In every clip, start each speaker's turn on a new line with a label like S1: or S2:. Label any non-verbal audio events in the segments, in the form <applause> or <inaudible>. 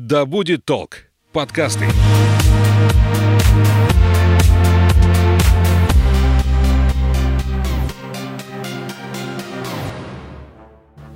S1: «Да будет толк» подкасты.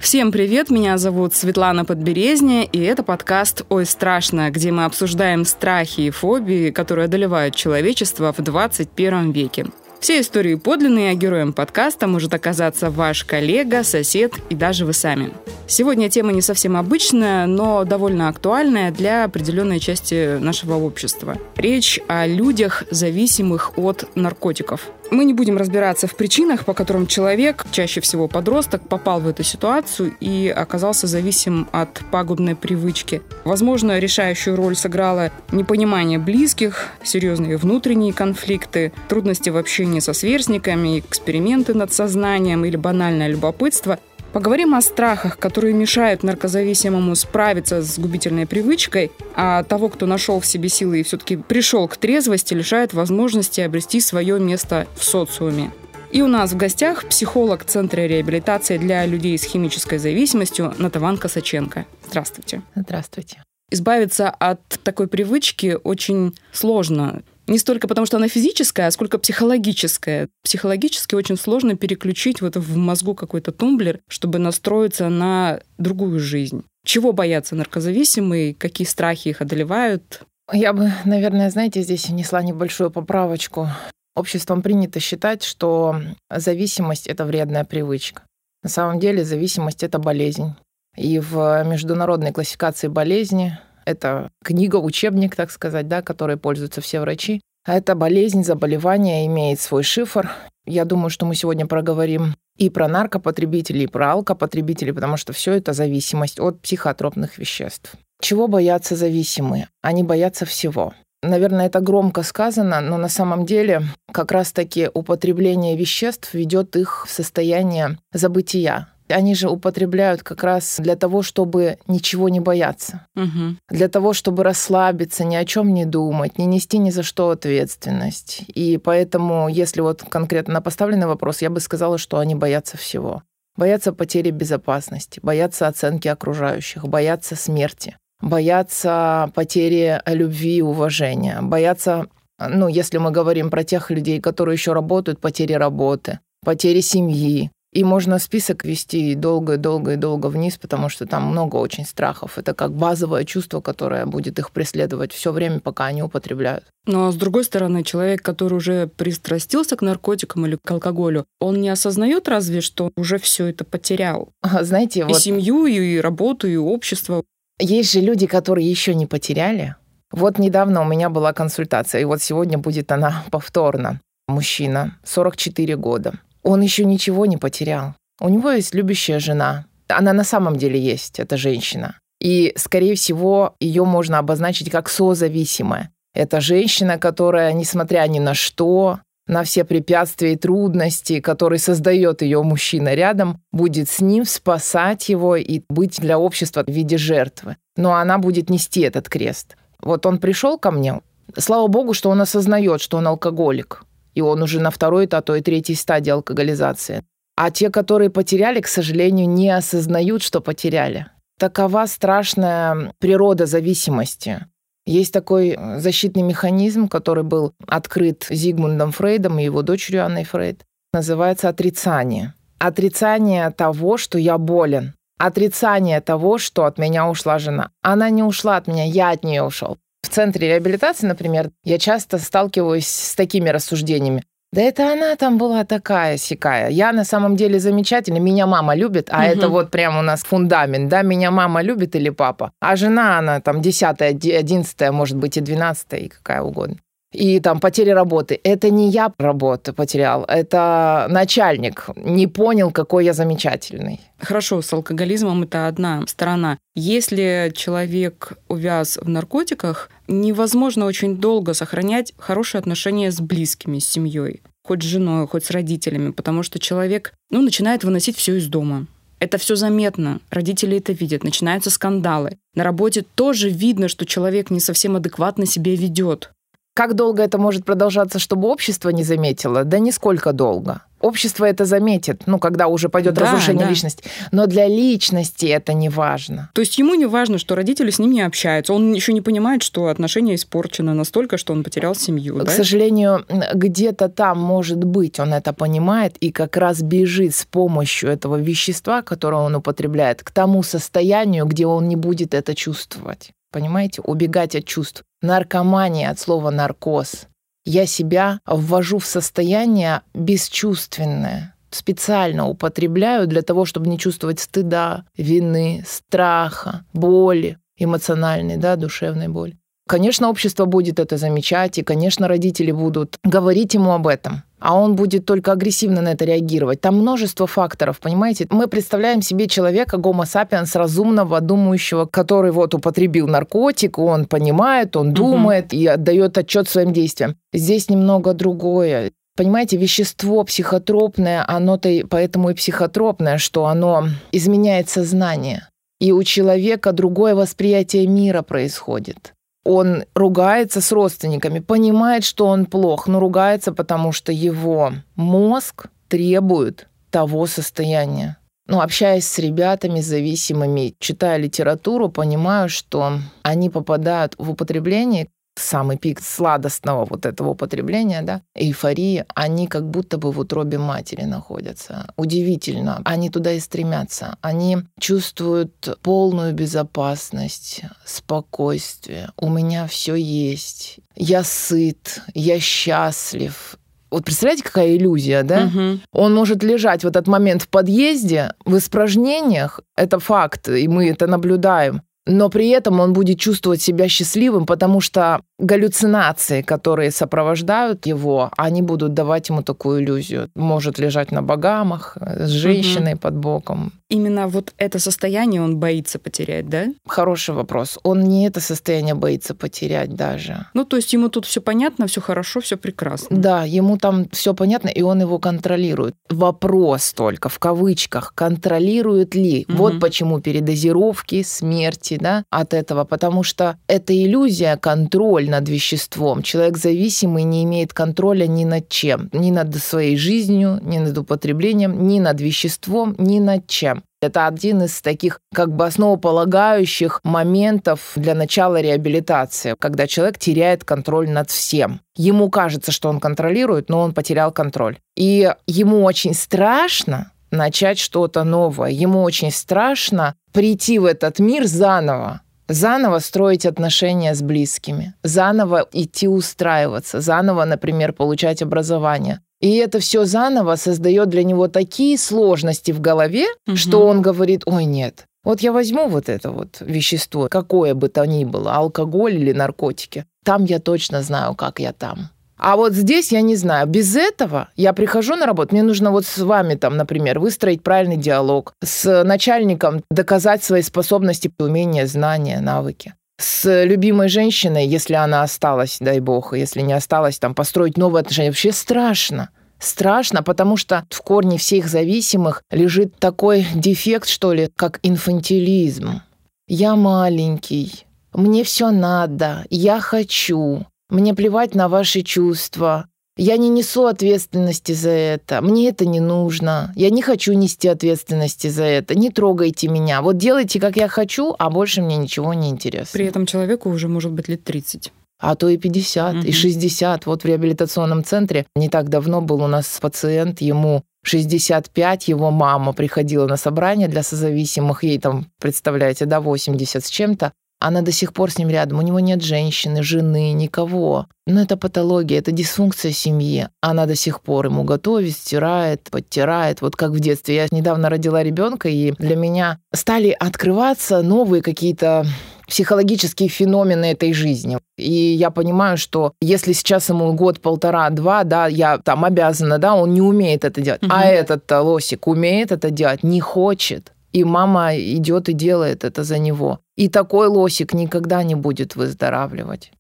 S2: Всем привет, меня зовут Светлана Подберезня, и это подкаст «Ой, страшно», где мы обсуждаем страхи и фобии, которые одолевают человечество в 21 веке. Все истории подлинные, а героем подкаста может оказаться ваш коллега, сосед и даже вы сами. Сегодня тема не совсем обычная, но довольно актуальная для определенной части нашего общества. Речь о людях, зависимых от наркотиков. Мы не будем разбираться в причинах, по которым человек, чаще всего подросток, попал в эту ситуацию и оказался зависим от пагубной привычки. Возможно, решающую роль сыграло непонимание близких, серьезные внутренние конфликты, трудности в общении со сверстниками, эксперименты над сознанием или банальное любопытство – Поговорим о страхах, которые мешают наркозависимому справиться с губительной привычкой, а того, кто нашел в себе силы и все-таки пришел к трезвости, лишает возможности обрести свое место в социуме. И у нас в гостях психолог Центра реабилитации для людей с химической зависимостью Натаван Косаченко. Здравствуйте.
S3: Здравствуйте.
S2: Избавиться от такой привычки очень сложно. Не столько потому, что она физическая, а сколько психологическая. Психологически очень сложно переключить вот в мозгу какой-то тумблер, чтобы настроиться на другую жизнь. Чего боятся наркозависимые, какие страхи их одолевают?
S3: Я бы, наверное, знаете, здесь внесла небольшую поправочку. Обществом принято считать, что зависимость — это вредная привычка. На самом деле зависимость — это болезнь. И в международной классификации болезни это книга, учебник, так сказать, да, которой пользуются все врачи. Эта болезнь, заболевание имеет свой шифр. Я думаю, что мы сегодня проговорим и про наркопотребителей, и про алкопотребителей, потому что все это зависимость от психотропных веществ. Чего боятся зависимые? Они боятся всего. Наверное, это громко сказано, но на самом деле как раз-таки употребление веществ ведет их в состояние забытия, они же употребляют как раз для того, чтобы ничего не бояться. Угу. Для того, чтобы расслабиться, ни о чем не думать, не нести ни за что ответственность. И поэтому, если вот конкретно на поставленный вопрос, я бы сказала, что они боятся всего. Боятся потери безопасности, боятся оценки окружающих, боятся смерти, боятся потери любви и уважения, боятся, ну, если мы говорим про тех людей, которые еще работают, потери работы, потери семьи, и можно список вести долго, долго и долго вниз, потому что там много очень страхов. Это как базовое чувство, которое будет их преследовать все время, пока они употребляют.
S2: Но с другой стороны, человек, который уже пристрастился к наркотикам или к алкоголю, он не осознает разве, что уже все это потерял.
S3: Знаете,
S2: и
S3: вот...
S2: семью, и работу, и общество.
S3: Есть же люди, которые еще не потеряли. Вот недавно у меня была консультация, и вот сегодня будет она повторно. Мужчина, 44 года он еще ничего не потерял. У него есть любящая жена. Она на самом деле есть, эта женщина. И, скорее всего, ее можно обозначить как созависимая. Это женщина, которая, несмотря ни на что, на все препятствия и трудности, которые создает ее мужчина рядом, будет с ним спасать его и быть для общества в виде жертвы. Но она будет нести этот крест. Вот он пришел ко мне, слава богу, что он осознает, что он алкоголик и он уже на второй, а то и третьей стадии алкоголизации. А те, которые потеряли, к сожалению, не осознают, что потеряли. Такова страшная природа зависимости. Есть такой защитный механизм, который был открыт Зигмундом Фрейдом и его дочерью Анной Фрейд. Называется отрицание. Отрицание того, что я болен. Отрицание того, что от меня ушла жена. Она не ушла от меня, я от нее ушел центре реабилитации, например, я часто сталкиваюсь с такими рассуждениями. Да это она там была такая сякая. Я на самом деле замечательная, меня мама любит, а угу. это вот прям у нас фундамент, да, меня мама любит или папа. А жена, она там десятая, одиннадцатая, может быть, и двенадцатая, и какая угодно и там потеря работы. Это не я работу потерял, это начальник не понял, какой я замечательный.
S2: Хорошо, с алкоголизмом это одна сторона. Если человек увяз в наркотиках, невозможно очень долго сохранять хорошие отношения с близкими, с семьей хоть с женой, хоть с родителями, потому что человек ну, начинает выносить все из дома. Это все заметно, родители это видят, начинаются скандалы. На работе тоже видно, что человек не совсем адекватно себя ведет.
S3: Как долго это может продолжаться, чтобы общество не заметило? Да нисколько долго. Общество это заметит, ну, когда уже пойдет
S2: Да,
S3: разрушение
S2: да.
S3: личности. Но для личности это не важно.
S2: То есть ему не важно, что родители с ним не общаются. Он еще не понимает, что отношения испорчены настолько, что он потерял семью.
S3: К
S2: да?
S3: сожалению, где-то там, может быть, он это понимает и как раз бежит с помощью этого вещества, которое он употребляет, к тому состоянию, где он не будет это чувствовать. Понимаете? Убегать от чувств. Наркомания от слова наркоз. Я себя ввожу в состояние бесчувственное. Специально употребляю для того, чтобы не чувствовать стыда, вины, страха, боли, эмоциональной, да, душевной боли. Конечно, общество будет это замечать, и, конечно, родители будут говорить ему об этом. А он будет только агрессивно на это реагировать. Там множество факторов, понимаете? Мы представляем себе человека, гомо сапиенс, разумного, думающего, который вот употребил наркотик, он понимает, он думает и отдает отчет своим действиям. Здесь немного другое. Понимаете, вещество психотропное, оно-то и- поэтому и психотропное, что оно изменяет сознание. И у человека другое восприятие мира происходит. Он ругается с родственниками, понимает, что он плох, но ругается, потому что его мозг требует того состояния. Ну, общаясь с ребятами зависимыми, читая литературу, понимаю, что они попадают в употребление, самый пик сладостного вот этого употребления, да, эйфории, они как будто бы в утробе матери находятся. Удивительно. Они туда и стремятся. Они чувствуют полную безопасность, спокойствие. У меня все есть. Я сыт, я счастлив. Вот представляете, какая иллюзия, да?
S2: Мгм.
S3: Он может лежать в этот момент в подъезде, в испражнениях. Это факт, и мы это наблюдаем. Но при этом он будет чувствовать себя счастливым, потому что галлюцинации, которые сопровождают его, они будут давать ему такую иллюзию. Может лежать на богамах э, с женщиной под боком.
S2: Именно вот это состояние он боится потерять, да?
S3: Хороший вопрос. Он не это состояние боится потерять даже.
S2: Ну, то есть ему тут все понятно, все хорошо, все прекрасно.
S3: Да, ему там все понятно, и он его контролирует. Вопрос только, в кавычках, контролирует ли?
S2: Мгм.
S3: Вот почему передозировки, смерти, да, от этого. Потому что это иллюзия, контроль над веществом. Человек зависимый не имеет контроля ни над чем. Ни над своей жизнью, ни над употреблением, ни над веществом, ни над чем. Это один из таких как бы основополагающих моментов для начала реабилитации, когда человек теряет контроль над всем. Ему кажется, что он контролирует, но он потерял контроль. И ему очень страшно начать что-то новое. Ему очень страшно прийти в этот мир заново. Заново строить отношения с близкими, заново идти устраиваться, заново, например, получать образование. И это все заново создает для него такие сложности в голове,
S2: Мгм.
S3: что он говорит, ой, нет, вот я возьму вот это вот вещество, какое бы то ни было, алкоголь или наркотики, там я точно знаю, как я там. А вот здесь я не знаю. Без этого я прихожу на работу, мне нужно вот с вами там, например, выстроить правильный диалог, с начальником доказать свои способности, умения, знания, навыки с любимой женщиной, если она осталась, дай бог, если не осталась, там, построить новые отношения. Вообще страшно. Страшно, потому что в корне всех зависимых лежит такой дефект, что ли, как инфантилизм. Я маленький, мне все надо, я хочу, мне плевать на ваши чувства, я не несу ответственности за это. Мне это не нужно. Я не хочу нести ответственности за это. Не трогайте меня. Вот делайте, как я хочу, а больше мне ничего не интересно.
S2: При этом человеку уже может быть лет 30.
S3: А то и 50,
S2: Мгм.
S3: и 60. Вот в реабилитационном центре не так давно был у нас пациент, ему 65, его мама приходила на собрание для созависимых, ей там, представляете, да, 80 с чем-то. Она до сих пор с ним рядом. У него нет женщины, жены, никого. Но это патология, это дисфункция семьи. Она до сих пор ему готовит, стирает, подтирает. Вот как в детстве. Я недавно родила ребенка, и для меня стали открываться новые какие-то психологические феномены этой жизни. И я понимаю, что если сейчас ему год, полтора, два, да, я там обязана, да, он не умеет это делать. А
S2: Мгм.
S3: этот лосик умеет это делать, не хочет. И мама идет и делает это за него. И такой лосик никогда не будет выздоравливать.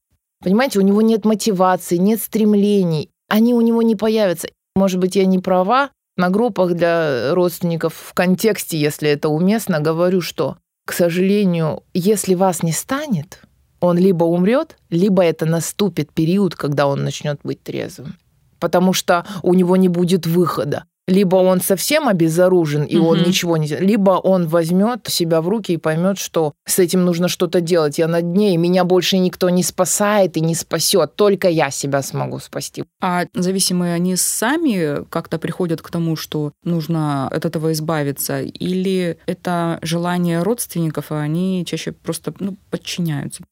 S3: Понимаете, у него нет мотивации, нет стремлений. Они у него не появятся. Может быть, я не права. На группах для родственников в контексте, если это уместно, говорю, что, к сожалению, если вас не станет, он либо умрет, либо это наступит период, когда он начнет быть трезвым. Потому что у него не будет выхода. Либо он совсем обезоружен, и угу. он ничего не... Либо он возьмет себя в руки и поймет, что с этим нужно что-то делать. Я на дне, и меня больше никто не спасает и не спасет. Только я себя смогу спасти.
S2: А зависимые они сами как-то приходят к тому, что нужно от этого избавиться? Или это желание родственников, а они чаще просто ну, подчиняются?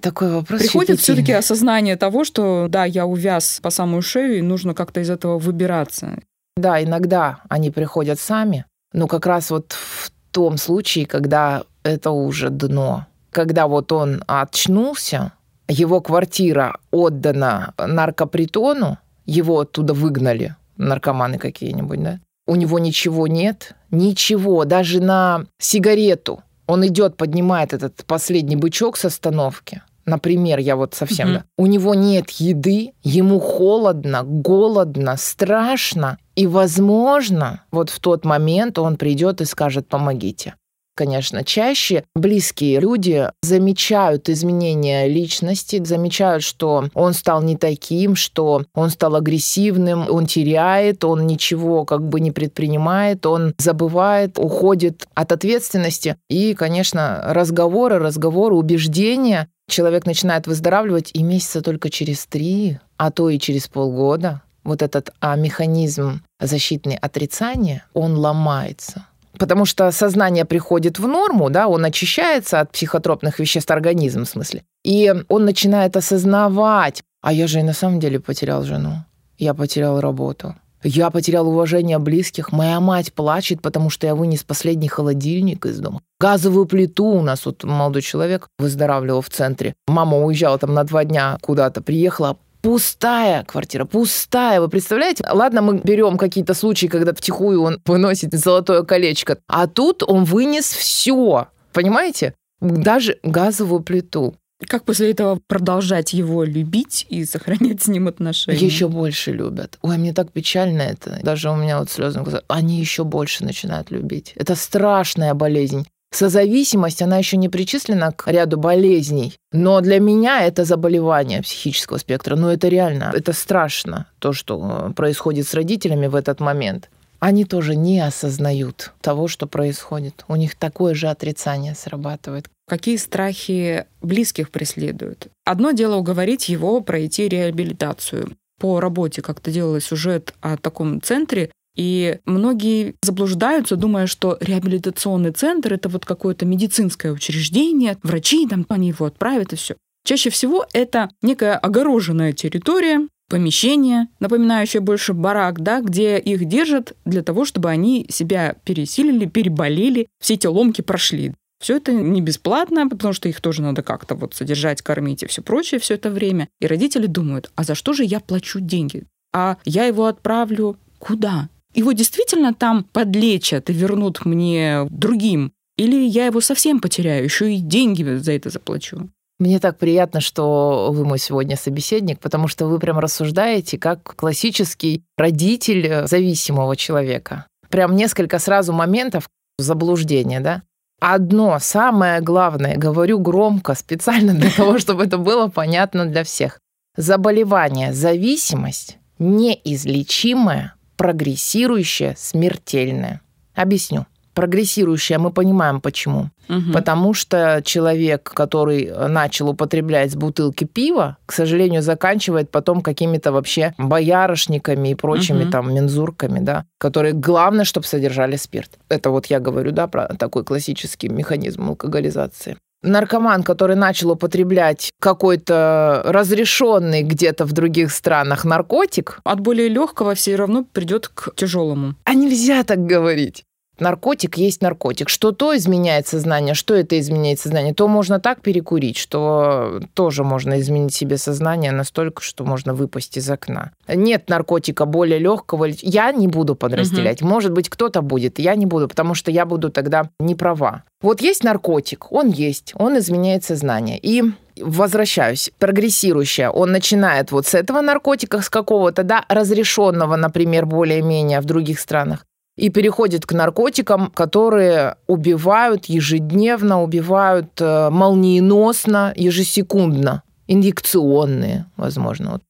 S3: Такой вопрос.
S2: Приходит все-таки осознание того, что да, я увяз по самую шею, и нужно как-то из этого выбираться.
S3: Да, иногда они приходят сами, но как раз вот в том случае, когда это уже дно, когда вот он очнулся, его квартира отдана наркопритону, его оттуда выгнали, наркоманы какие-нибудь, да? У него ничего нет, ничего, даже на сигарету он идет, поднимает этот последний бычок с остановки. Например, я вот совсем, угу. да. У него нет еды, ему холодно, голодно, страшно. И, возможно, вот в тот момент он придет и скажет, помогите конечно, чаще близкие люди замечают изменения личности, замечают, что он стал не таким, что он стал агрессивным, он теряет, он ничего как бы не предпринимает, он забывает, уходит от ответственности. И, конечно, разговоры, разговоры, убеждения человек начинает выздоравливать и месяца только через три, а то и через полгода. Вот этот а, механизм защитный отрицания, он ломается. Потому что сознание приходит в норму, да, он очищается от психотропных веществ, организм в смысле, и он начинает осознавать, а я же и на самом деле потерял жену, я потерял работу, я потерял уважение близких. Моя мать плачет, потому что я вынес последний холодильник из дома. Газовую плиту у нас вот молодой человек выздоравливал в центре. Мама уезжала там на два дня куда-то, приехала, Пустая квартира, пустая. Вы представляете? Ладно, мы берем какие-то случаи, когда втихую он выносит золотое колечко, а тут он вынес все. Понимаете? Даже газовую плиту.
S2: Как после этого продолжать его любить и сохранять с ним отношения?
S3: Еще больше любят. Ой, мне так печально это. Даже у меня вот слезы. Они еще больше начинают любить. Это страшная болезнь. Созависимость, она еще не причислена к ряду болезней, но для меня это заболевание психического спектра. Но это реально, это страшно, то, что э, происходит с родителями в этот момент. Они тоже не осознают того, что происходит. У них такое же отрицание срабатывает.
S2: Какие страхи близких преследуют? Одно дело уговорить его пройти реабилитацию. По работе как-то делала сюжет о таком центре, и многие заблуждаются, думая, что реабилитационный центр это вот какое-то медицинское учреждение, врачи там, они его отправят и все. Чаще всего это некая огороженная территория, помещение, напоминающее больше барак, да, где их держат для того, чтобы они себя пересилили, переболели, все эти ломки прошли. Все это не бесплатно, потому что их тоже надо как-то вот содержать, кормить и все прочее все это время. И родители думают, а за что же я плачу деньги? А я его отправлю куда? Его действительно там подлечат и вернут мне другим? Или я его совсем потеряю, еще и деньги за это заплачу?
S3: Мне так приятно, что вы мой сегодня собеседник, потому что вы прям рассуждаете как классический родитель зависимого человека. Прям несколько сразу моментов заблуждения, да? Одно, самое главное, говорю громко, специально для того, чтобы это было понятно для всех. Заболевание, зависимость неизлечимая прогрессирующее, смертельное. Объясню. Прогрессирующее мы понимаем почему. Угу. Потому что человек, который начал употреблять с бутылки пива, к сожалению, заканчивает потом какими-то вообще боярышниками и прочими угу. там мензурками, да, которые главное, чтобы содержали спирт. Это вот я говорю, да, про такой классический механизм алкоголизации наркоман, который начал употреблять какой-то разрешенный где-то в других странах наркотик,
S2: от более легкого все равно придет к тяжелому.
S3: А нельзя так говорить наркотик есть наркотик. Что то изменяет сознание, что это изменяет сознание, то можно так перекурить, что тоже можно изменить себе сознание настолько, что можно выпасть из окна. Нет наркотика более легкого. Я не буду подразделять. Угу. Может быть, кто-то будет. Я не буду, потому что я буду тогда не права. Вот есть наркотик, он есть, он изменяет сознание. И возвращаюсь, прогрессирующая, он начинает вот с этого наркотика, с какого-то, да, разрешенного, например, более-менее в других странах, и переходит к наркотикам, которые убивают ежедневно, убивают э, молниеносно, ежесекундно, инъекционные, возможно.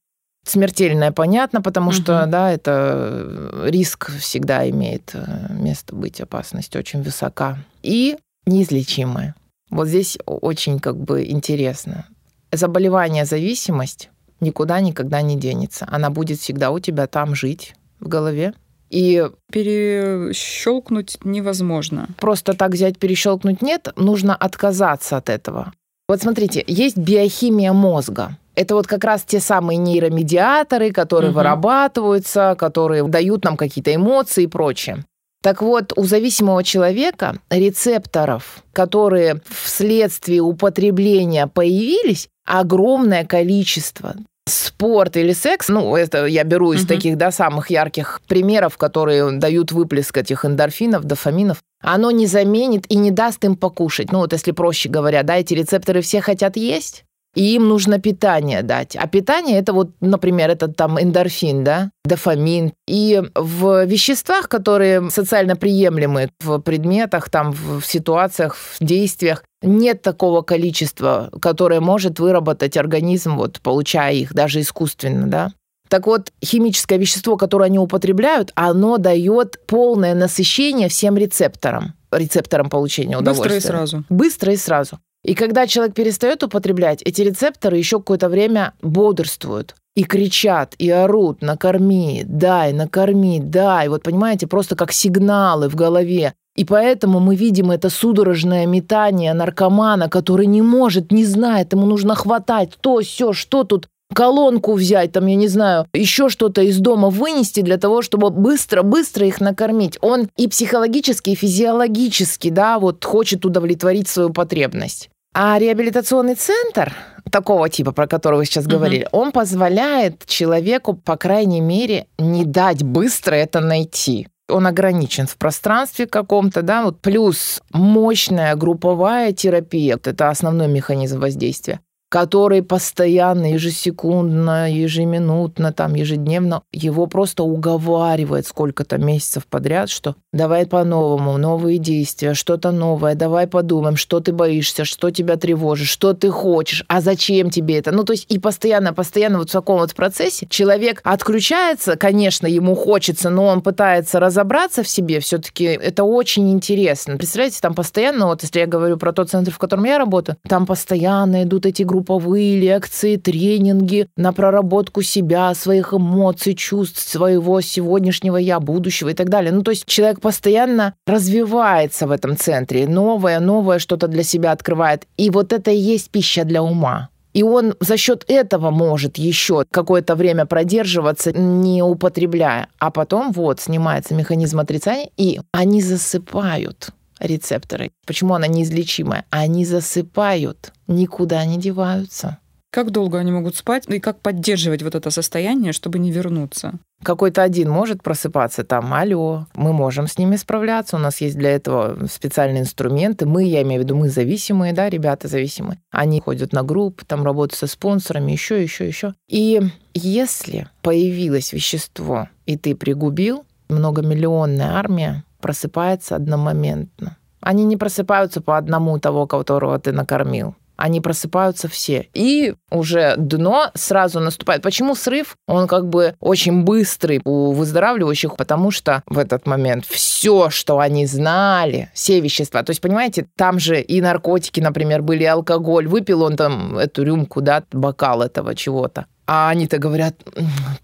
S3: Смертельное понятно, потому угу. что, да, это риск всегда имеет э, место быть, опасность очень высока. И неизлечимое. Вот здесь очень как бы интересно. Заболевание, зависимость никуда никогда не денется. Она будет всегда у тебя там жить в голове.
S2: И перещелкнуть невозможно.
S3: Просто так взять, перещелкнуть нет, нужно отказаться от этого. Вот смотрите, есть биохимия мозга. Это вот как раз те самые нейромедиаторы, которые угу. вырабатываются, которые дают нам какие-то эмоции и прочее. Так вот, у зависимого человека рецепторов, которые вследствие употребления появились, огромное количество спорт или секс, ну, это я беру из uh-huh. таких, да, самых ярких примеров, которые дают выплеск этих эндорфинов, дофаминов, оно не заменит и не даст им покушать. Ну, вот если проще говоря, да, эти рецепторы все хотят есть, и им нужно питание дать. А питание это вот, например, этот там эндорфин, да, дофамин. И в веществах, которые социально приемлемы в предметах, там, в ситуациях, в действиях, нет такого количества, которое может выработать организм, вот, получая их даже искусственно, да. Так вот, химическое вещество, которое они употребляют, оно дает полное насыщение всем рецепторам, рецепторам получения удовольствия.
S2: Быстро и сразу.
S3: Быстро и сразу. И когда человек перестает употреблять, эти рецепторы еще какое-то время бодрствуют и кричат, и орут, накорми, дай, накорми, дай. Вот понимаете, просто как сигналы в голове. И поэтому мы видим это судорожное метание наркомана, который не может, не знает, ему нужно хватать то, все, что тут колонку взять, там, я не знаю, еще что-то из дома вынести для того, чтобы быстро-быстро их накормить. Он и психологически, и физиологически, да, вот хочет удовлетворить свою потребность. А реабилитационный центр такого типа, про который вы сейчас говорили, угу. он позволяет человеку, по крайней мере, не дать быстро это найти он ограничен в пространстве каком-то, да, вот плюс мощная групповая терапия, это основной механизм воздействия который постоянно, ежесекундно, ежеминутно, там, ежедневно его просто уговаривает сколько-то месяцев подряд, что давай по-новому, новые действия, что-то новое, давай подумаем, что ты боишься, что тебя тревожит, что ты хочешь, а зачем тебе это. Ну, то есть и постоянно, постоянно вот в таком вот процессе человек отключается, конечно, ему хочется, но он пытается разобраться в себе, все-таки это очень интересно. Представляете, там постоянно, вот если я говорю про тот центр, в котором я работаю, там постоянно идут эти группы групповые лекции, тренинги на проработку себя, своих эмоций, чувств, своего сегодняшнего я, будущего и так далее. Ну, то есть человек постоянно развивается в этом центре, новое, новое что-то для себя открывает. И вот это и есть пища для ума. И он за счет этого может еще какое-то время продерживаться, не употребляя. А потом вот снимается механизм отрицания, и они засыпают рецепторы. Почему она неизлечимая? Они засыпают, никуда не деваются.
S2: Как долго они могут спать и как поддерживать вот это состояние, чтобы не вернуться?
S3: Какой-то один может просыпаться там, алло, мы можем с ними справляться, у нас есть для этого специальные инструменты. Мы, я имею в виду, мы зависимые, да, ребята зависимые. Они ходят на группы, там работают со спонсорами, еще, еще, еще. И если появилось вещество, и ты пригубил, многомиллионная армия просыпается одномоментно. Они не просыпаются по одному того, которого ты накормил. Они просыпаются все. И уже дно сразу наступает. Почему срыв? Он как бы очень быстрый у выздоравливающих, потому что в этот момент все, что они знали, все вещества. То есть, понимаете, там же и наркотики, например, были, и алкоголь. Выпил он там эту рюмку, да, бокал этого чего-то. А они-то говорят,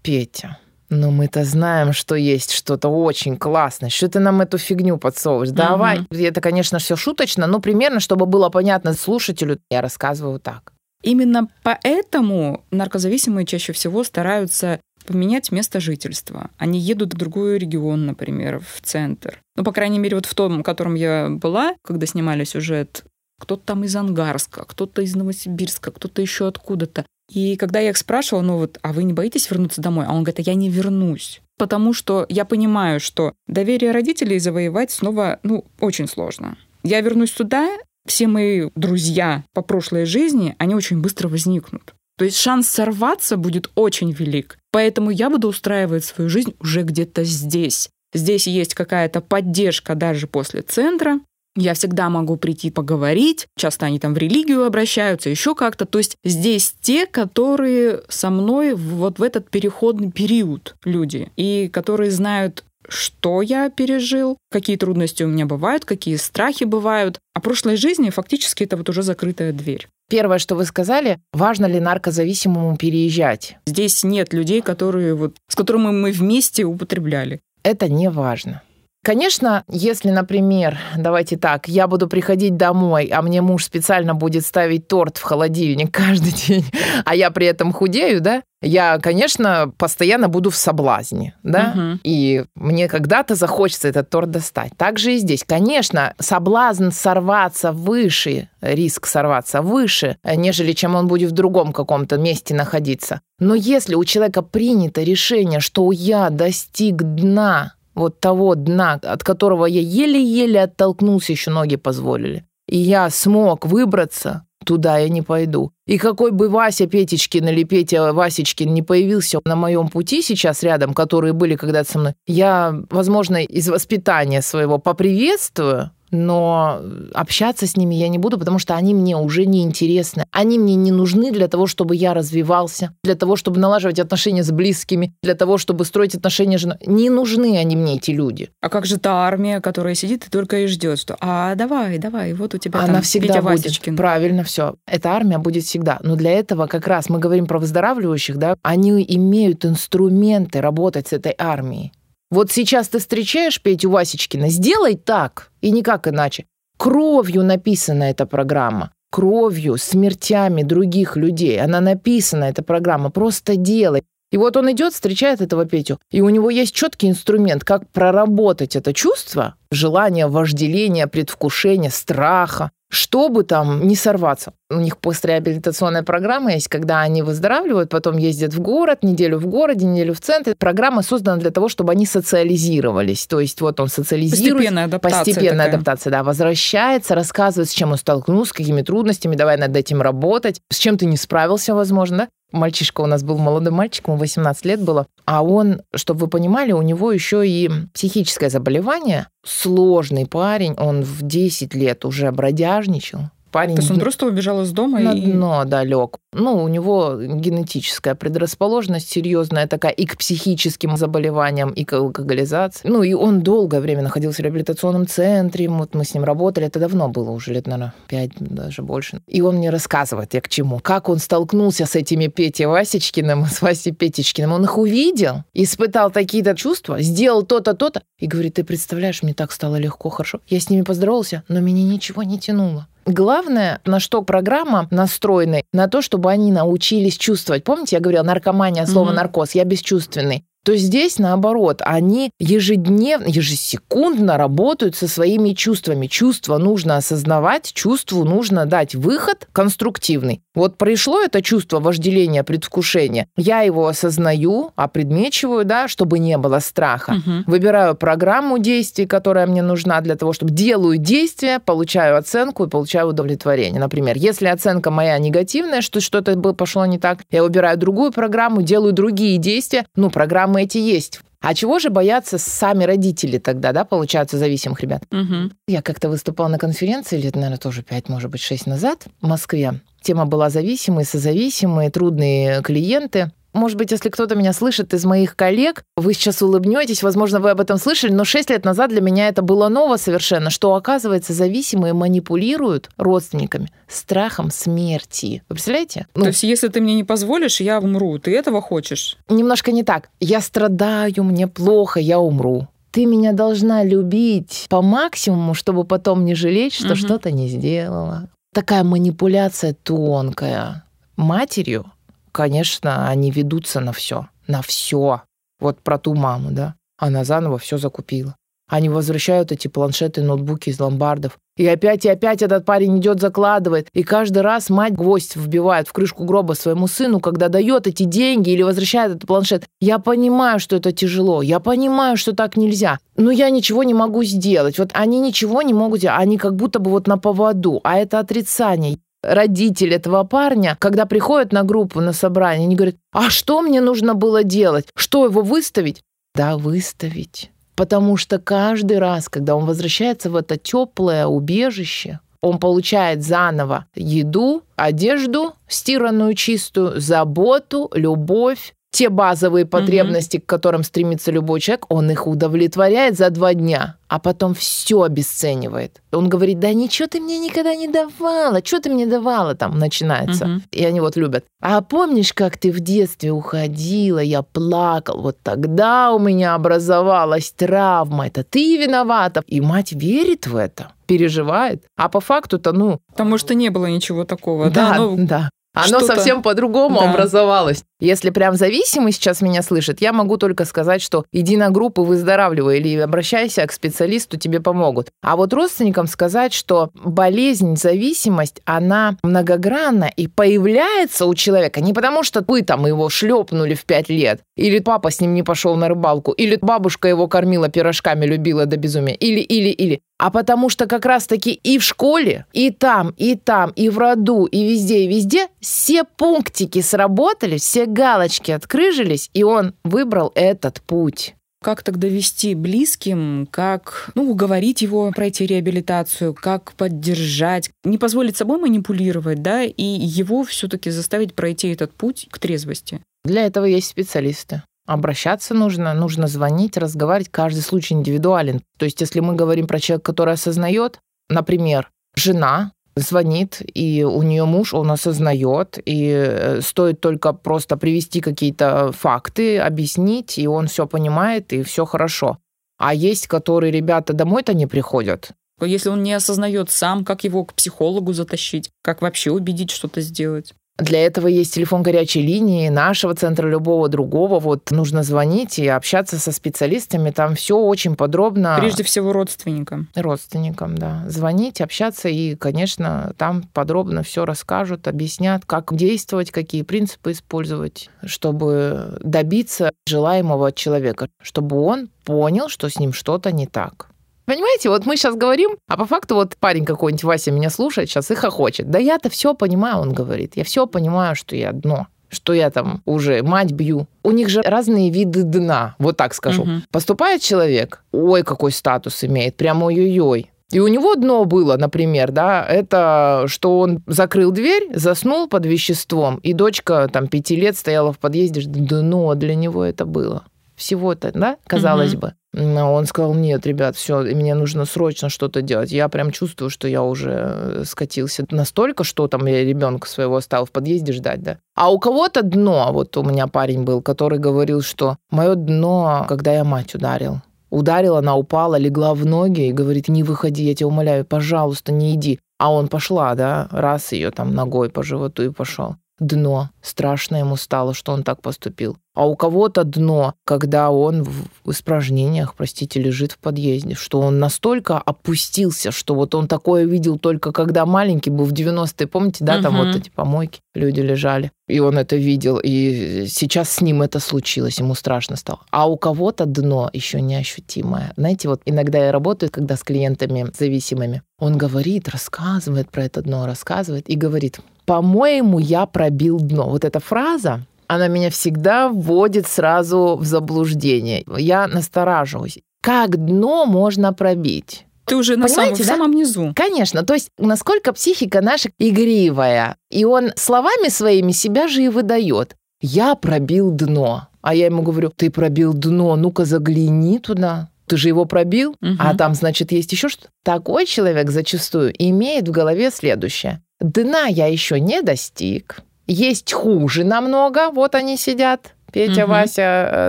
S3: Петя, но мы-то знаем, что есть что-то очень классное. Что ты нам эту фигню подсовываешь? Давай. Угу. Это, конечно, все шуточно, но примерно, чтобы было понятно слушателю, я рассказываю так.
S2: Именно поэтому наркозависимые чаще всего стараются поменять место жительства. Они едут в другой регион, например, в центр. Ну, по крайней мере, вот в том, в котором я была, когда снимали сюжет, кто-то там из Ангарска, кто-то из Новосибирска, кто-то еще откуда-то. И когда я их спрашивала, ну вот, а вы не боитесь вернуться домой? А он говорит, а я не вернусь. Потому что я понимаю, что доверие родителей завоевать снова, ну, очень сложно. Я вернусь туда, все мои друзья по прошлой жизни, они очень быстро возникнут. То есть шанс сорваться будет очень велик. Поэтому я буду устраивать свою жизнь уже где-то здесь. Здесь есть какая-то поддержка даже после центра. Я всегда могу прийти поговорить. Часто они там в религию обращаются, еще как-то. То есть здесь те, которые со мной вот в этот переходный период люди, и которые знают что я пережил, какие трудности у меня бывают, какие страхи бывают. А прошлой жизни фактически это вот уже закрытая дверь.
S3: Первое, что вы сказали, важно ли наркозависимому переезжать?
S2: Здесь нет людей, которые вот, с которыми мы вместе употребляли.
S3: Это не важно. Конечно, если, например, давайте так, я буду приходить домой, а мне муж специально будет ставить торт в холодильник <laughs> каждый день, а я при этом худею, да, я, конечно, постоянно буду в соблазне, да, угу. и мне когда-то захочется этот торт достать. Так же и здесь. Конечно, соблазн сорваться выше, риск сорваться выше, нежели чем он будет в другом каком-то месте находиться. Но если у человека принято решение, что я достиг дна, вот того дна, от которого я еле-еле оттолкнулся, еще ноги позволили. И я смог выбраться, туда я не пойду. И какой бы Вася Петечкин или Петя Васечкин не появился на моем пути сейчас рядом, которые были когда-то со мной, я, возможно, из воспитания своего поприветствую, но общаться с ними я не буду, потому что они мне уже не интересны. Они мне не нужны для того, чтобы я развивался, для того, чтобы налаживать отношения с близкими, для того, чтобы строить отношения с женой. Не нужны они мне, эти люди.
S2: А как же та армия, которая сидит и только и ждет, что «а, давай, давай, вот у тебя
S3: Она
S2: там
S3: всегда
S2: Петя
S3: будет.
S2: Васечкин».
S3: Правильно все. Эта армия будет всегда. Но для этого как раз мы говорим про выздоравливающих, да, они имеют инструменты работать с этой армией. Вот сейчас ты встречаешь Петю Васечкина, сделай так, и никак иначе. Кровью написана эта программа. Кровью, смертями других людей. Она написана, эта программа. Просто делай. И вот он идет, встречает этого Петю, и у него есть четкий инструмент, как проработать это чувство, желание, вожделения, предвкушения, страха, чтобы там не сорваться. У них постреабилитационная программа есть, когда они выздоравливают, потом ездят в город, неделю в городе, неделю в центре. Программа создана для того, чтобы они социализировались. То есть вот он социализируется.
S2: Постепенная адаптация.
S3: Постепенная
S2: такая.
S3: адаптация, да. Возвращается, рассказывает, с чем он столкнулся, с какими трудностями, давай над этим работать, с чем ты не справился, возможно, да? Мальчишка у нас был молодой мальчик, ему 18 лет было, а он, чтобы вы понимали, у него еще и психическое заболевание, сложный парень, он в 10 лет уже бродяжничал, парень...
S2: То есть он просто убежал из дома
S3: на
S2: и...
S3: дно, да, лег. Ну, у него генетическая предрасположенность серьезная такая и к психическим заболеваниям, и к алкоголизации. Ну, и он долгое время находился в реабилитационном центре, вот мы с ним работали, это давно было, уже лет, наверное, пять, даже больше. И он мне рассказывает, я к чему. Как он столкнулся с этими Петей Васечкиным, с Васей Петечкиным. Он их увидел, испытал такие-то чувства, сделал то-то, то-то. И говорит, ты представляешь, мне так стало легко, хорошо. Я с ними поздоровался, но меня ничего не тянуло. Главное, на что программа настроена, на то, чтобы они научились чувствовать. Помните, я говорила, наркомания, слово
S2: Мгм.
S3: наркоз, я бесчувственный. То здесь, наоборот, они ежедневно, ежесекундно работают со своими чувствами. Чувство нужно осознавать, чувству нужно дать выход конструктивный. Вот пришло это чувство вожделения, предвкушения. Я его осознаю, опредмечиваю, да, чтобы не было страха.
S2: Мгм.
S3: Выбираю программу действий, которая мне нужна для того, чтобы делаю действия, получаю оценку и получаю удовлетворение. Например, если оценка моя негативная, что что-то пошло не так, я выбираю другую программу, делаю другие действия. Ну, программы эти есть. А чего же боятся сами родители тогда, да, получаются зависимых ребят?
S2: Мгм.
S3: Я как-то выступала на конференции лет, наверное, тоже 5, может быть, 6 назад в Москве. Тема была зависимые, созависимые, трудные клиенты. Может быть, если кто-то меня слышит из моих коллег, вы сейчас улыбнетесь, возможно, вы об этом слышали, но 6 лет назад для меня это было ново совершенно, что, оказывается, зависимые манипулируют родственниками страхом смерти. Вы представляете? Ну,
S2: То есть если ты мне не позволишь, я умру. Ты этого хочешь?
S3: немножко не так. Я страдаю, мне плохо, я умру. Ты меня должна любить по максимуму, чтобы потом не жалеть, что
S2: Мгм.
S3: что-то не сделала. Такая манипуляция тонкая. Матерью, конечно, они ведутся на все. На все. Вот про ту маму, да. Она заново все закупила. Они возвращают эти планшеты, ноутбуки из ломбардов. И опять и опять этот парень идет, закладывает. И каждый раз мать гвоздь вбивает в крышку гроба своему сыну, когда дает эти деньги или возвращает этот планшет. Я понимаю, что это тяжело. Я понимаю, что так нельзя. Но я ничего не могу сделать. Вот они ничего не могут сделать. Они как будто бы вот на поводу. А это отрицание родитель этого парня, когда приходят на группу, на собрание, они говорят, а что мне нужно было делать? Что, его выставить? Да, выставить. Потому что каждый раз, когда он возвращается в это теплое убежище, он получает заново еду, одежду, стиранную чистую, заботу, любовь, те базовые потребности, угу. к которым стремится любой человек, он их удовлетворяет за два дня, а потом все обесценивает. Он говорит, да ничего ты мне никогда не давала, что ты мне давала, там начинается. Угу. И они вот любят. А помнишь, как ты в детстве уходила, я плакал, вот тогда у меня образовалась травма, это ты виновата. И мать верит в это переживает. А по факту-то, ну...
S2: Потому что не было ничего такого,
S3: да?
S2: Да,
S3: ну, да. Оно совсем по-другому да. образовалось. Если прям зависимый сейчас меня слышит, я могу только сказать, что иди на группу, выздоравливай или обращайся к специалисту, тебе помогут. А вот родственникам сказать, что болезнь, зависимость, она многогранна и появляется у человека не потому, что вы там его шлепнули в пять лет, или папа с ним не пошел на рыбалку, или бабушка его кормила пирожками, любила до безумия, или, или, или а потому что как раз-таки и в школе, и там, и там, и в роду, и везде, и везде все пунктики сработали, все галочки открыжились, и он выбрал этот путь.
S2: Как тогда вести близким, как ну, уговорить его пройти реабилитацию, как поддержать, не позволить собой манипулировать, да, и его все-таки заставить пройти этот путь к трезвости?
S3: Для этого есть специалисты. Обращаться нужно, нужно звонить, разговаривать. Каждый случай индивидуален. То есть, если мы говорим про человека, который осознает, например, жена звонит, и у нее муж, он осознает, и э, стоит только просто привести какие-то факты, объяснить, и он все понимает, и все хорошо. А есть, которые ребята домой-то не приходят.
S2: Если он не осознает сам, как его к психологу затащить, как вообще убедить что-то сделать.
S3: Для этого есть телефон горячей линии нашего центра, любого другого. Вот нужно звонить и общаться со специалистами. Там все очень подробно.
S2: Прежде всего родственникам.
S3: Родственникам, да. Звонить, общаться и, конечно, там подробно все расскажут, объяснят, как действовать, какие принципы использовать, чтобы добиться желаемого от человека, чтобы он понял, что с ним что-то не так. Понимаете, вот мы сейчас говорим, а по факту вот парень какой-нибудь Вася меня слушает сейчас и хохочет. Да я-то все понимаю, он говорит. Я все понимаю, что я дно что я там уже мать бью. У них же разные виды дна, вот так скажу. Угу. Поступает человек, ой, какой статус имеет, прям ой-ой-ой. И у него дно было, например, да, это что он закрыл дверь, заснул под веществом, и дочка там пяти лет стояла в подъезде, дно для него это было. Всего-то, да, казалось угу. бы. Он сказал, нет, ребят, все, мне нужно срочно что-то делать. Я прям чувствую, что я уже э, скатился настолько, что там я ребенка своего оставил в подъезде ждать, да. А у кого-то дно, вот у меня парень был, который говорил, что мое дно, когда я мать ударил. Ударила, она упала, легла в ноги и говорит, не выходи, я тебя умоляю, пожалуйста, не иди. А он пошла, да, раз ее там ногой по животу и пошел дно. Страшно ему стало, что он так поступил. А у кого-то дно, когда он в испражнениях, простите, лежит в подъезде, что он настолько опустился, что вот он такое видел только когда маленький был в 90-е, помните, да, там угу. вот эти помойки, люди лежали, и он это видел, и сейчас с ним это случилось, ему страшно стало. А у кого-то дно еще неощутимое. Знаете, вот иногда я работаю, когда с клиентами зависимыми, он говорит, рассказывает про это дно, рассказывает и говорит, по-моему, я пробил дно. Вот эта фраза, она меня всегда вводит сразу в заблуждение. Я настораживаюсь. Как дно можно пробить?
S2: Ты уже на самом, да? в самом низу.
S3: Конечно. То есть, насколько психика наша игривая. И он словами своими себя же и выдает. Я пробил дно. А я ему говорю, ты пробил дно, ну-ка загляни туда. Ты же его пробил, угу. а там, значит, есть еще что-то. Такой человек зачастую имеет в голове следующее. Дна я еще не достиг. Есть хуже намного. Вот они сидят. Петя, угу. Вася, э,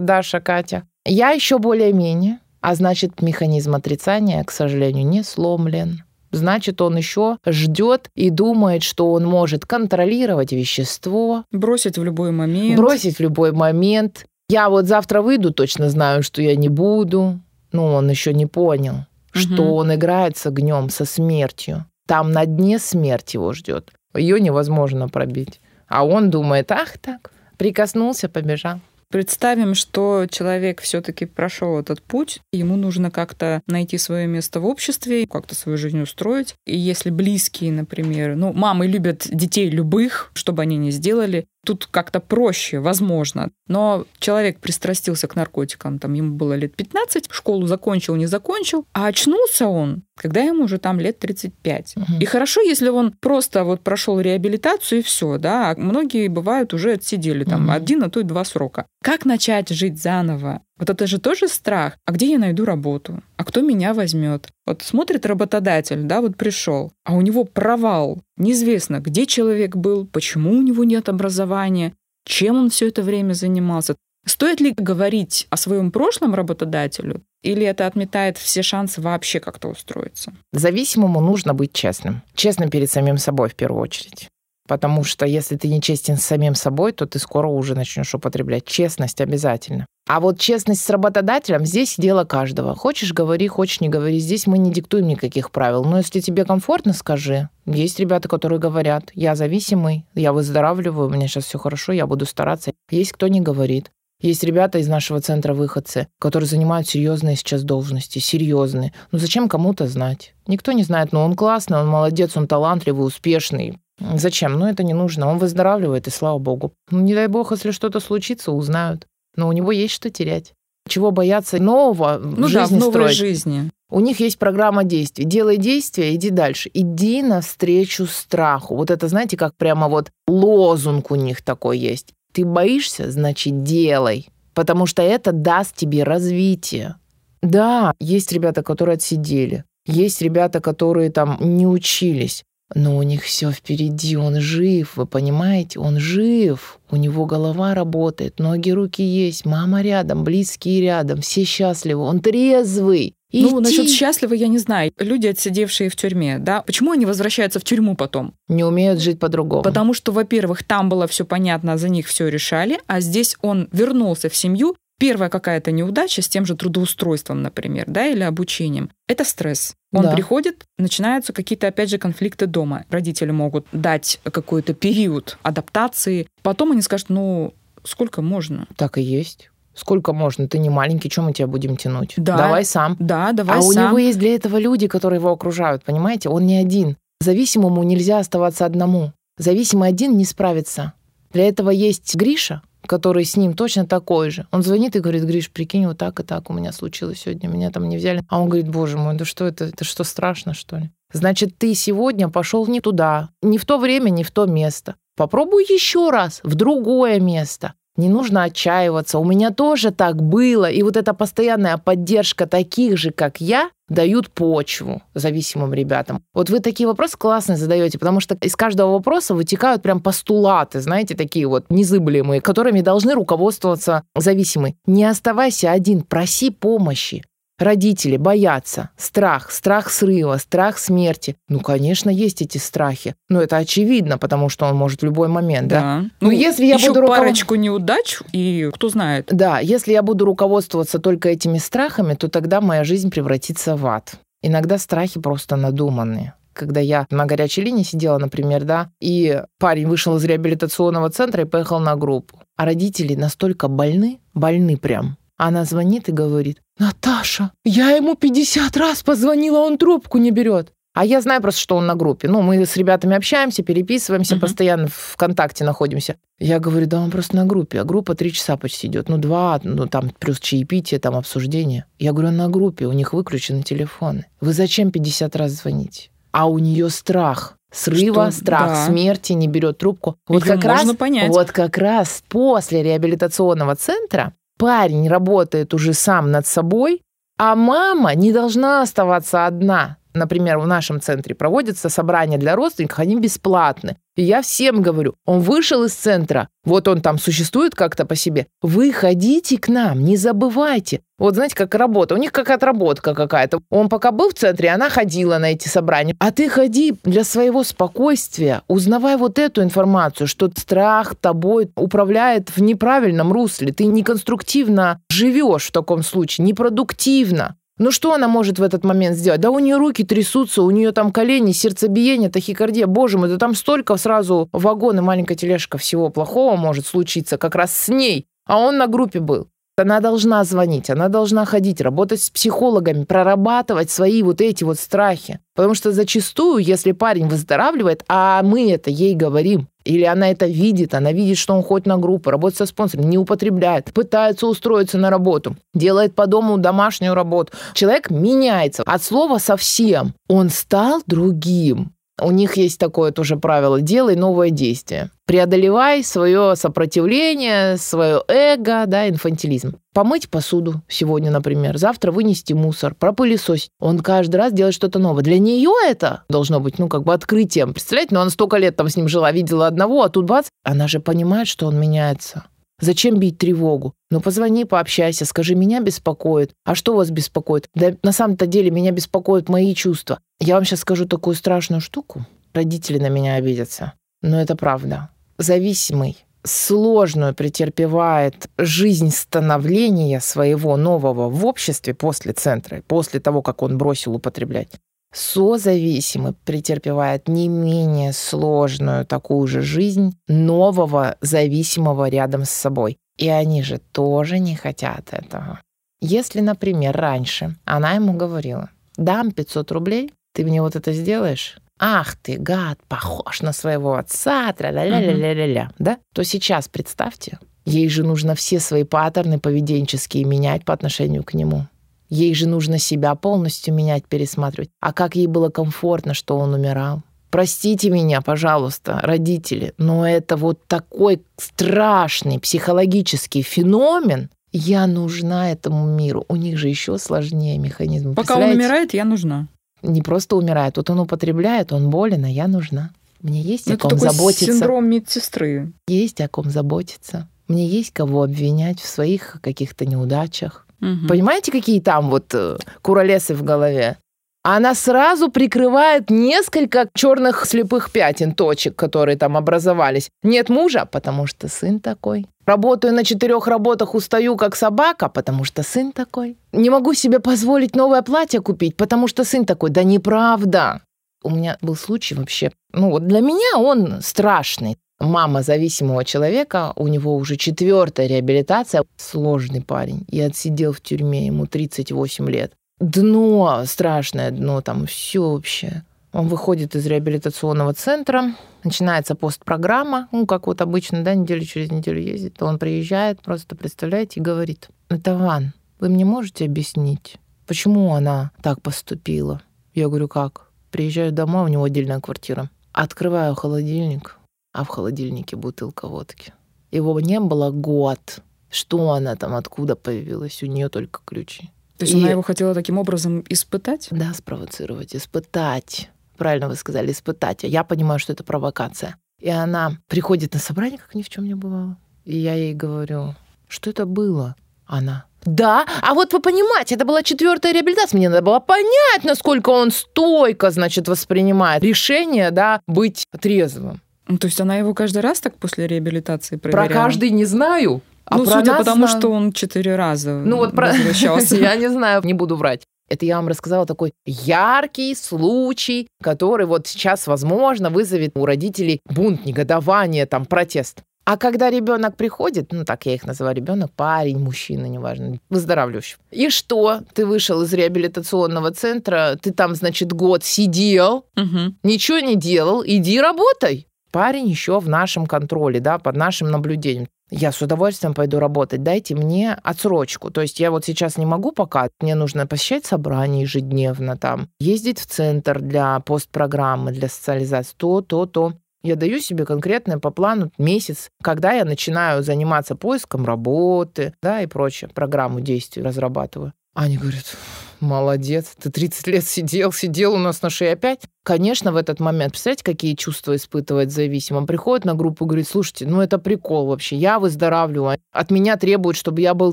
S3: Даша, Катя. Я еще более-менее. А значит, механизм отрицания, к сожалению, не сломлен. Значит, он еще ждет и думает, что он может контролировать вещество.
S2: Бросить в любой момент.
S3: Бросить в любой момент. Я вот завтра выйду, точно знаю, что я не буду. Ну, он еще не понял, угу. что он играет с огнем, со смертью. Там на дне смерть его ждет. Ее невозможно пробить. А он думает, ах так, прикоснулся, побежал.
S2: Представим, что человек все-таки прошел этот путь, ему нужно как-то найти свое место в обществе, как-то свою жизнь устроить. И если близкие, например, ну, мамы любят детей любых, что бы они ни сделали, тут как-то проще, возможно. Но человек пристрастился к наркотикам, там ему было лет 15, школу закончил, не закончил, а очнулся он, когда ему уже там лет 35. Угу. И хорошо, если он просто вот прошел реабилитацию и все, да, а многие бывают уже отсидели там угу. один, а то и два срока. Как начать жить заново? Вот это же тоже страх. А где я найду работу? А кто меня возьмет? Вот смотрит работодатель, да, вот пришел, а у него провал. Неизвестно, где человек был, почему у него нет образования, чем он все это время занимался. Стоит ли говорить о своем прошлом работодателю, или это отметает все шансы вообще как-то устроиться?
S3: Зависимому нужно быть честным. Честным перед самим собой в первую очередь. Потому что если ты не честен с самим собой, то ты скоро уже начнешь употреблять. Честность обязательно. А вот честность с работодателем здесь дело каждого. Хочешь говори, хочешь не говори. Здесь мы не диктуем никаких правил. Но если тебе комфортно, скажи. Есть ребята, которые говорят, я зависимый, я выздоравливаю, у меня сейчас все хорошо, я буду стараться. Есть кто не говорит. Есть ребята из нашего центра выходцы, которые занимают серьезные сейчас должности, серьезные. Ну зачем кому-то знать? Никто не знает, но он классный, он молодец, он талантливый, успешный. Зачем? Ну, это не нужно. Он выздоравливает, и слава богу. Ну, не дай бог, если что-то случится, узнают. Но у него есть что терять. Чего бояться нового
S2: ну
S3: в
S2: да,
S3: жизни
S2: в новой
S3: строить?
S2: жизни.
S3: У них есть программа действий. Делай действия, иди дальше. Иди навстречу страху. Вот это, знаете, как прямо вот лозунг у них такой есть. Ты боишься, значит, делай. Потому что это даст тебе развитие. Да, есть ребята, которые отсидели. Есть ребята, которые там не учились. Но у них все впереди, он жив, вы понимаете, он жив, у него голова работает, ноги, руки есть, мама рядом, близкие рядом, все счастливы, он трезвый.
S2: Идти. Ну, насчет счастливы я не знаю. Люди, отсидевшие в тюрьме, да, почему они возвращаются в тюрьму потом?
S3: Не умеют жить по-другому.
S2: Потому что, во-первых, там было все понятно, за них все решали, а здесь он вернулся в семью, первая какая-то неудача с тем же трудоустройством, например, да, или обучением, это стресс. Он да. приходит, начинаются какие-то, опять же, конфликты дома. Родители могут дать какой-то период адаптации. Потом они скажут, ну, сколько можно?
S3: Так и есть. Сколько можно? Ты не маленький, чем мы тебя будем тянуть?
S2: Да.
S3: Давай сам.
S2: Да, давай
S3: а
S2: сам.
S3: А у него есть для этого люди, которые его окружают, понимаете? Он не один. Зависимому нельзя оставаться одному. Зависимый один не справится. Для этого есть Гриша, который с ним точно такой же. Он звонит и говорит, Гриш, прикинь, вот так и так у меня случилось сегодня, меня там не взяли. А он говорит, боже мой, да что это, это что страшно, что ли? Значит, ты сегодня пошел не туда, не в то время, не в то место. Попробуй еще раз в другое место не нужно отчаиваться. У меня тоже так было. И вот эта постоянная поддержка таких же, как я, дают почву зависимым ребятам. Вот вы такие вопросы классные задаете, потому что из каждого вопроса вытекают прям постулаты, знаете, такие вот незыблемые, которыми должны руководствоваться зависимые. Не оставайся один, проси помощи. Родители боятся. Страх, страх срыва, страх смерти. Ну, конечно, есть эти страхи. Но это очевидно, потому что он может в любой момент, да?
S2: да? Ну, ну, если я буду парочку руков... неудач, и кто знает.
S3: Да, если я буду руководствоваться только этими страхами, то тогда моя жизнь превратится в ад. Иногда страхи просто надуманные когда я на горячей линии сидела, например, да, и парень вышел из реабилитационного центра и поехал на группу. А родители настолько больны, больны прям, она звонит и говорит, «Наташа, я ему 50 раз позвонила, он трубку не берет». А я знаю просто, что он на группе. Ну, мы с ребятами общаемся, переписываемся, uh-huh. постоянно в ВКонтакте находимся. Я говорю, да он просто на группе, а группа три часа почти идет. Ну, два, ну, там плюс чаепитие, там обсуждение. Я говорю, он на группе, у них выключены телефоны. Вы зачем 50 раз звоните? А у нее страх срыва, что, страх да. смерти, не берет трубку.
S2: Вот как раз, понять.
S3: вот как раз после реабилитационного центра парень работает уже сам над собой, а мама не должна оставаться одна. Например, в нашем центре проводятся собрания для родственников, они бесплатны. Я всем говорю, он вышел из центра, вот он там существует как-то по себе. Вы ходите к нам, не забывайте. Вот знаете, как работа. У них как отработка какая-то. Он пока был в центре, она ходила на эти собрания. А ты ходи для своего спокойствия, узнавай вот эту информацию, что страх тобой управляет в неправильном русле. Ты неконструктивно живешь в таком случае, непродуктивно. Ну что она может в этот момент сделать? Да у нее руки трясутся, у нее там колени, сердцебиение, тахикардия. Боже мой, да там столько сразу вагон и маленькая тележка всего плохого может случиться как раз с ней. А он на группе был. Она должна звонить, она должна ходить, работать с психологами, прорабатывать свои вот эти вот страхи. Потому что зачастую, если парень выздоравливает, а мы это ей говорим, или она это видит, она видит, что он ходит на группу, работает со спонсором, не употребляет, пытается устроиться на работу, делает по дому домашнюю работу. Человек меняется от слова совсем. Он стал другим. У них есть такое тоже правило «делай новое действие». Преодолевай свое сопротивление, свое эго, да, инфантилизм. Помыть посуду сегодня, например, завтра вынести мусор, пропылесосить. Он каждый раз делает что-то новое. Для нее это должно быть, ну, как бы открытием. Представляете, ну, она столько лет там с ним жила, видела одного, а тут бац, она же понимает, что он меняется. Зачем бить тревогу? Ну, позвони, пообщайся, скажи, меня беспокоит. А что вас беспокоит? Да на самом-то деле меня беспокоят мои чувства. Я вам сейчас скажу такую страшную штуку. Родители на меня обидятся. Но это правда. Зависимый сложную претерпевает жизнь становления своего нового в обществе после центра, после того, как он бросил употреблять. Созависимый претерпевает не менее сложную такую же жизнь нового зависимого рядом с собой. И они же тоже не хотят этого. Если, например, раньше она ему говорила, дам 500 рублей, ты мне вот это сделаешь, ах ты, гад, похож на своего отца, тра-ля-ля-ля-ля-ля, ля да? То сейчас представьте, ей же нужно все свои паттерны поведенческие менять по отношению к нему. Ей же нужно себя полностью менять, пересматривать. А как ей было комфортно, что он умирал. Простите меня, пожалуйста, родители, но это вот такой страшный психологический феномен. Я нужна этому миру. У них же еще сложнее механизм.
S2: Пока он умирает, я нужна.
S3: Не просто умирает. Вот он употребляет, он болен, а я нужна. Мне есть
S2: ну,
S3: о ком заботиться.
S2: синдром медсестры.
S3: Есть о ком заботиться. Мне есть кого обвинять в своих каких-то неудачах. Угу. Понимаете, какие там вот э, куролесы в голове? Она сразу прикрывает несколько черных слепых пятен, точек, которые там образовались. Нет мужа, потому что сын такой. Работаю на четырех работах, устаю как собака, потому что сын такой. Не могу себе позволить новое платье купить, потому что сын такой. Да неправда. У меня был случай вообще, ну вот для меня он страшный мама зависимого человека, у него уже четвертая реабилитация, сложный парень, и отсидел в тюрьме, ему 38 лет. Дно, страшное дно, там все вообще. Он выходит из реабилитационного центра, начинается постпрограмма, ну, как вот обычно, да, неделю через неделю ездит, то он приезжает, просто, представляете, и говорит, это Ван, вы мне можете объяснить, почему она так поступила? Я говорю, как? Приезжаю домой, у него отдельная квартира. Открываю холодильник, а в холодильнике бутылка водки. Его не было год. Что она там, откуда появилась? У нее только ключи.
S2: То есть и... она его хотела таким образом испытать?
S3: Да, спровоцировать, испытать. Правильно вы сказали, испытать. Я понимаю, что это провокация. И она приходит на собрание, как ни в чем не бывало. И я ей говорю, что это было? Она. Да, а вот вы понимаете, это была четвертая реабилитация. Мне надо было понять, насколько он стойко, значит, воспринимает решение, да, быть трезвым.
S2: Ну, то есть она его каждый раз так после реабилитации проверяла?
S3: Про каждый не знаю.
S2: А ну, судя по тому, что он четыре раза ну, вот про... возвращался. <laughs>
S3: Я не знаю, не буду врать. Это я вам рассказала такой яркий случай, который вот сейчас, возможно, вызовет у родителей бунт, негодование, там, протест. А когда ребенок приходит, ну так я их называю, ребенок, парень, мужчина, неважно, выздоравливающий. И что? Ты вышел из реабилитационного центра, ты там, значит, год сидел, угу. ничего не делал, иди работай парень еще в нашем контроле, да, под нашим наблюдением. Я с удовольствием пойду работать, дайте мне отсрочку. То есть я вот сейчас не могу пока, мне нужно посещать собрания ежедневно там, ездить в центр для постпрограммы, для социализации, то, то, то. Я даю себе конкретное по плану месяц, когда я начинаю заниматься поиском работы, да, и прочее, программу действий разрабатываю. Они говорят, молодец, ты 30 лет сидел, сидел у нас на шее опять. Конечно, в этот момент, представляете, какие чувства испытывает зависимый? Он приходит на группу и говорит, слушайте, ну это прикол вообще, я выздоравливаю, от меня требуют, чтобы я был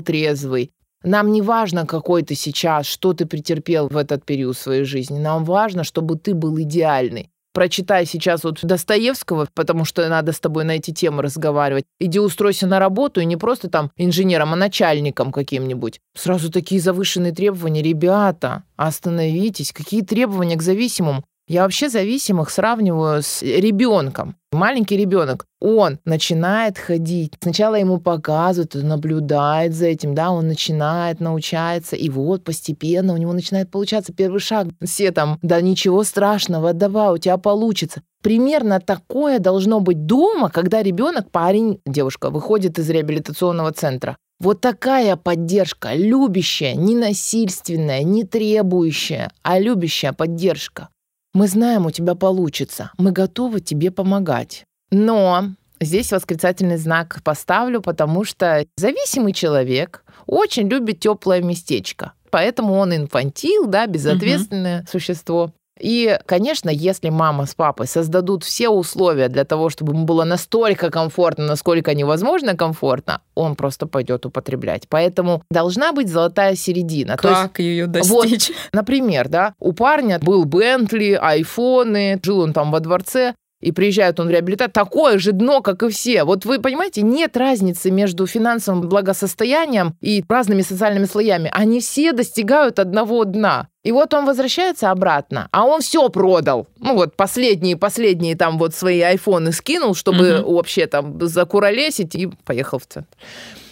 S3: трезвый. Нам не важно, какой ты сейчас, что ты претерпел в этот период своей жизни. Нам важно, чтобы ты был идеальный прочитай сейчас вот Достоевского, потому что надо с тобой на эти темы разговаривать. Иди устройся на работу, и не просто там инженером, а начальником каким-нибудь. Сразу такие завышенные требования. Ребята, остановитесь. Какие требования к зависимому? Я вообще зависимых сравниваю с ребенком. Маленький ребенок, он начинает ходить. Сначала ему показывают, он наблюдает за этим, да, он начинает научается, и вот постепенно у него начинает получаться первый шаг. Все там, да ничего страшного, давай, у тебя получится. Примерно такое должно быть дома, когда ребенок, парень, девушка выходит из реабилитационного центра. Вот такая поддержка, любящая, не насильственная, не требующая, а любящая поддержка. Мы знаем, у тебя получится. Мы готовы тебе помогать. Но здесь восклицательный знак поставлю, потому что зависимый человек очень любит теплое местечко. Поэтому он инфантил, да, безответственное угу. существо. И, конечно, если мама с папой создадут все условия для того, чтобы ему было настолько комфортно, насколько невозможно комфортно, он просто пойдет употреблять. Поэтому должна быть золотая середина.
S2: Как есть, ее достичь? Вот,
S3: например, да, у парня был Бентли, айфоны, жил он там во дворце, и приезжает он в реабилитацию, такое же дно, как и все. Вот вы понимаете, нет разницы между финансовым благосостоянием и разными социальными слоями. Они все достигают одного дна. И вот он возвращается обратно, а он все продал. Ну вот последние, последние там вот свои айфоны скинул, чтобы угу. вообще там закуролесить и поехал в центр.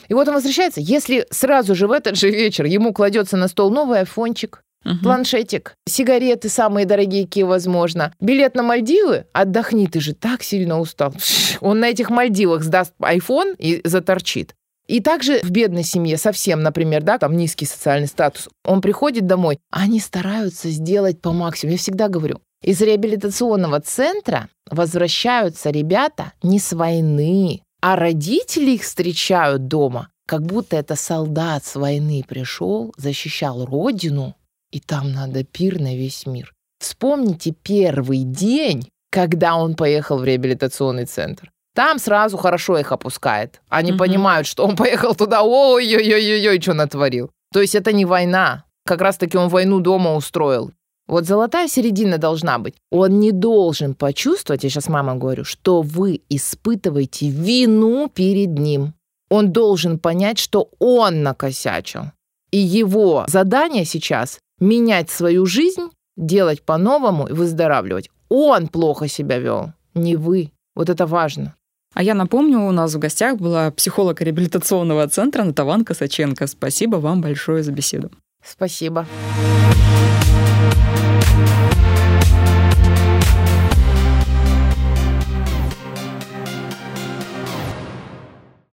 S3: И вот он возвращается. Если сразу же в этот же вечер ему кладется на стол новый айфончик, Угу. Планшетик, сигареты самые дорогие, какие возможно. Билет на Мальдивы? Отдохни, ты же так сильно устал. Он на этих Мальдивах сдаст iPhone и заторчит. И также в бедной семье совсем, например, да, там низкий социальный статус, он приходит домой, они стараются сделать по максимуму. Я всегда говорю, из реабилитационного центра возвращаются ребята не с войны, а родители их встречают дома, как будто это солдат с войны пришел, защищал родину, и там надо пир на весь мир. Вспомните первый день, когда он поехал в реабилитационный центр. Там сразу хорошо их опускает. Они угу. понимают, что он поехал туда, ой-ой-ой-ой, что натворил. То есть это не война. Как раз-таки он войну дома устроил. Вот золотая середина должна быть. Он не должен почувствовать, я сейчас мама говорю, что вы испытываете вину перед ним. Он должен понять, что он накосячил. И его задание сейчас менять свою жизнь, делать по-новому и выздоравливать. Он плохо себя вел, не вы. Вот это важно.
S2: А я напомню, у нас в гостях была психолог реабилитационного центра Натаван Косаченко. Спасибо вам большое за беседу.
S3: Спасибо. Спасибо.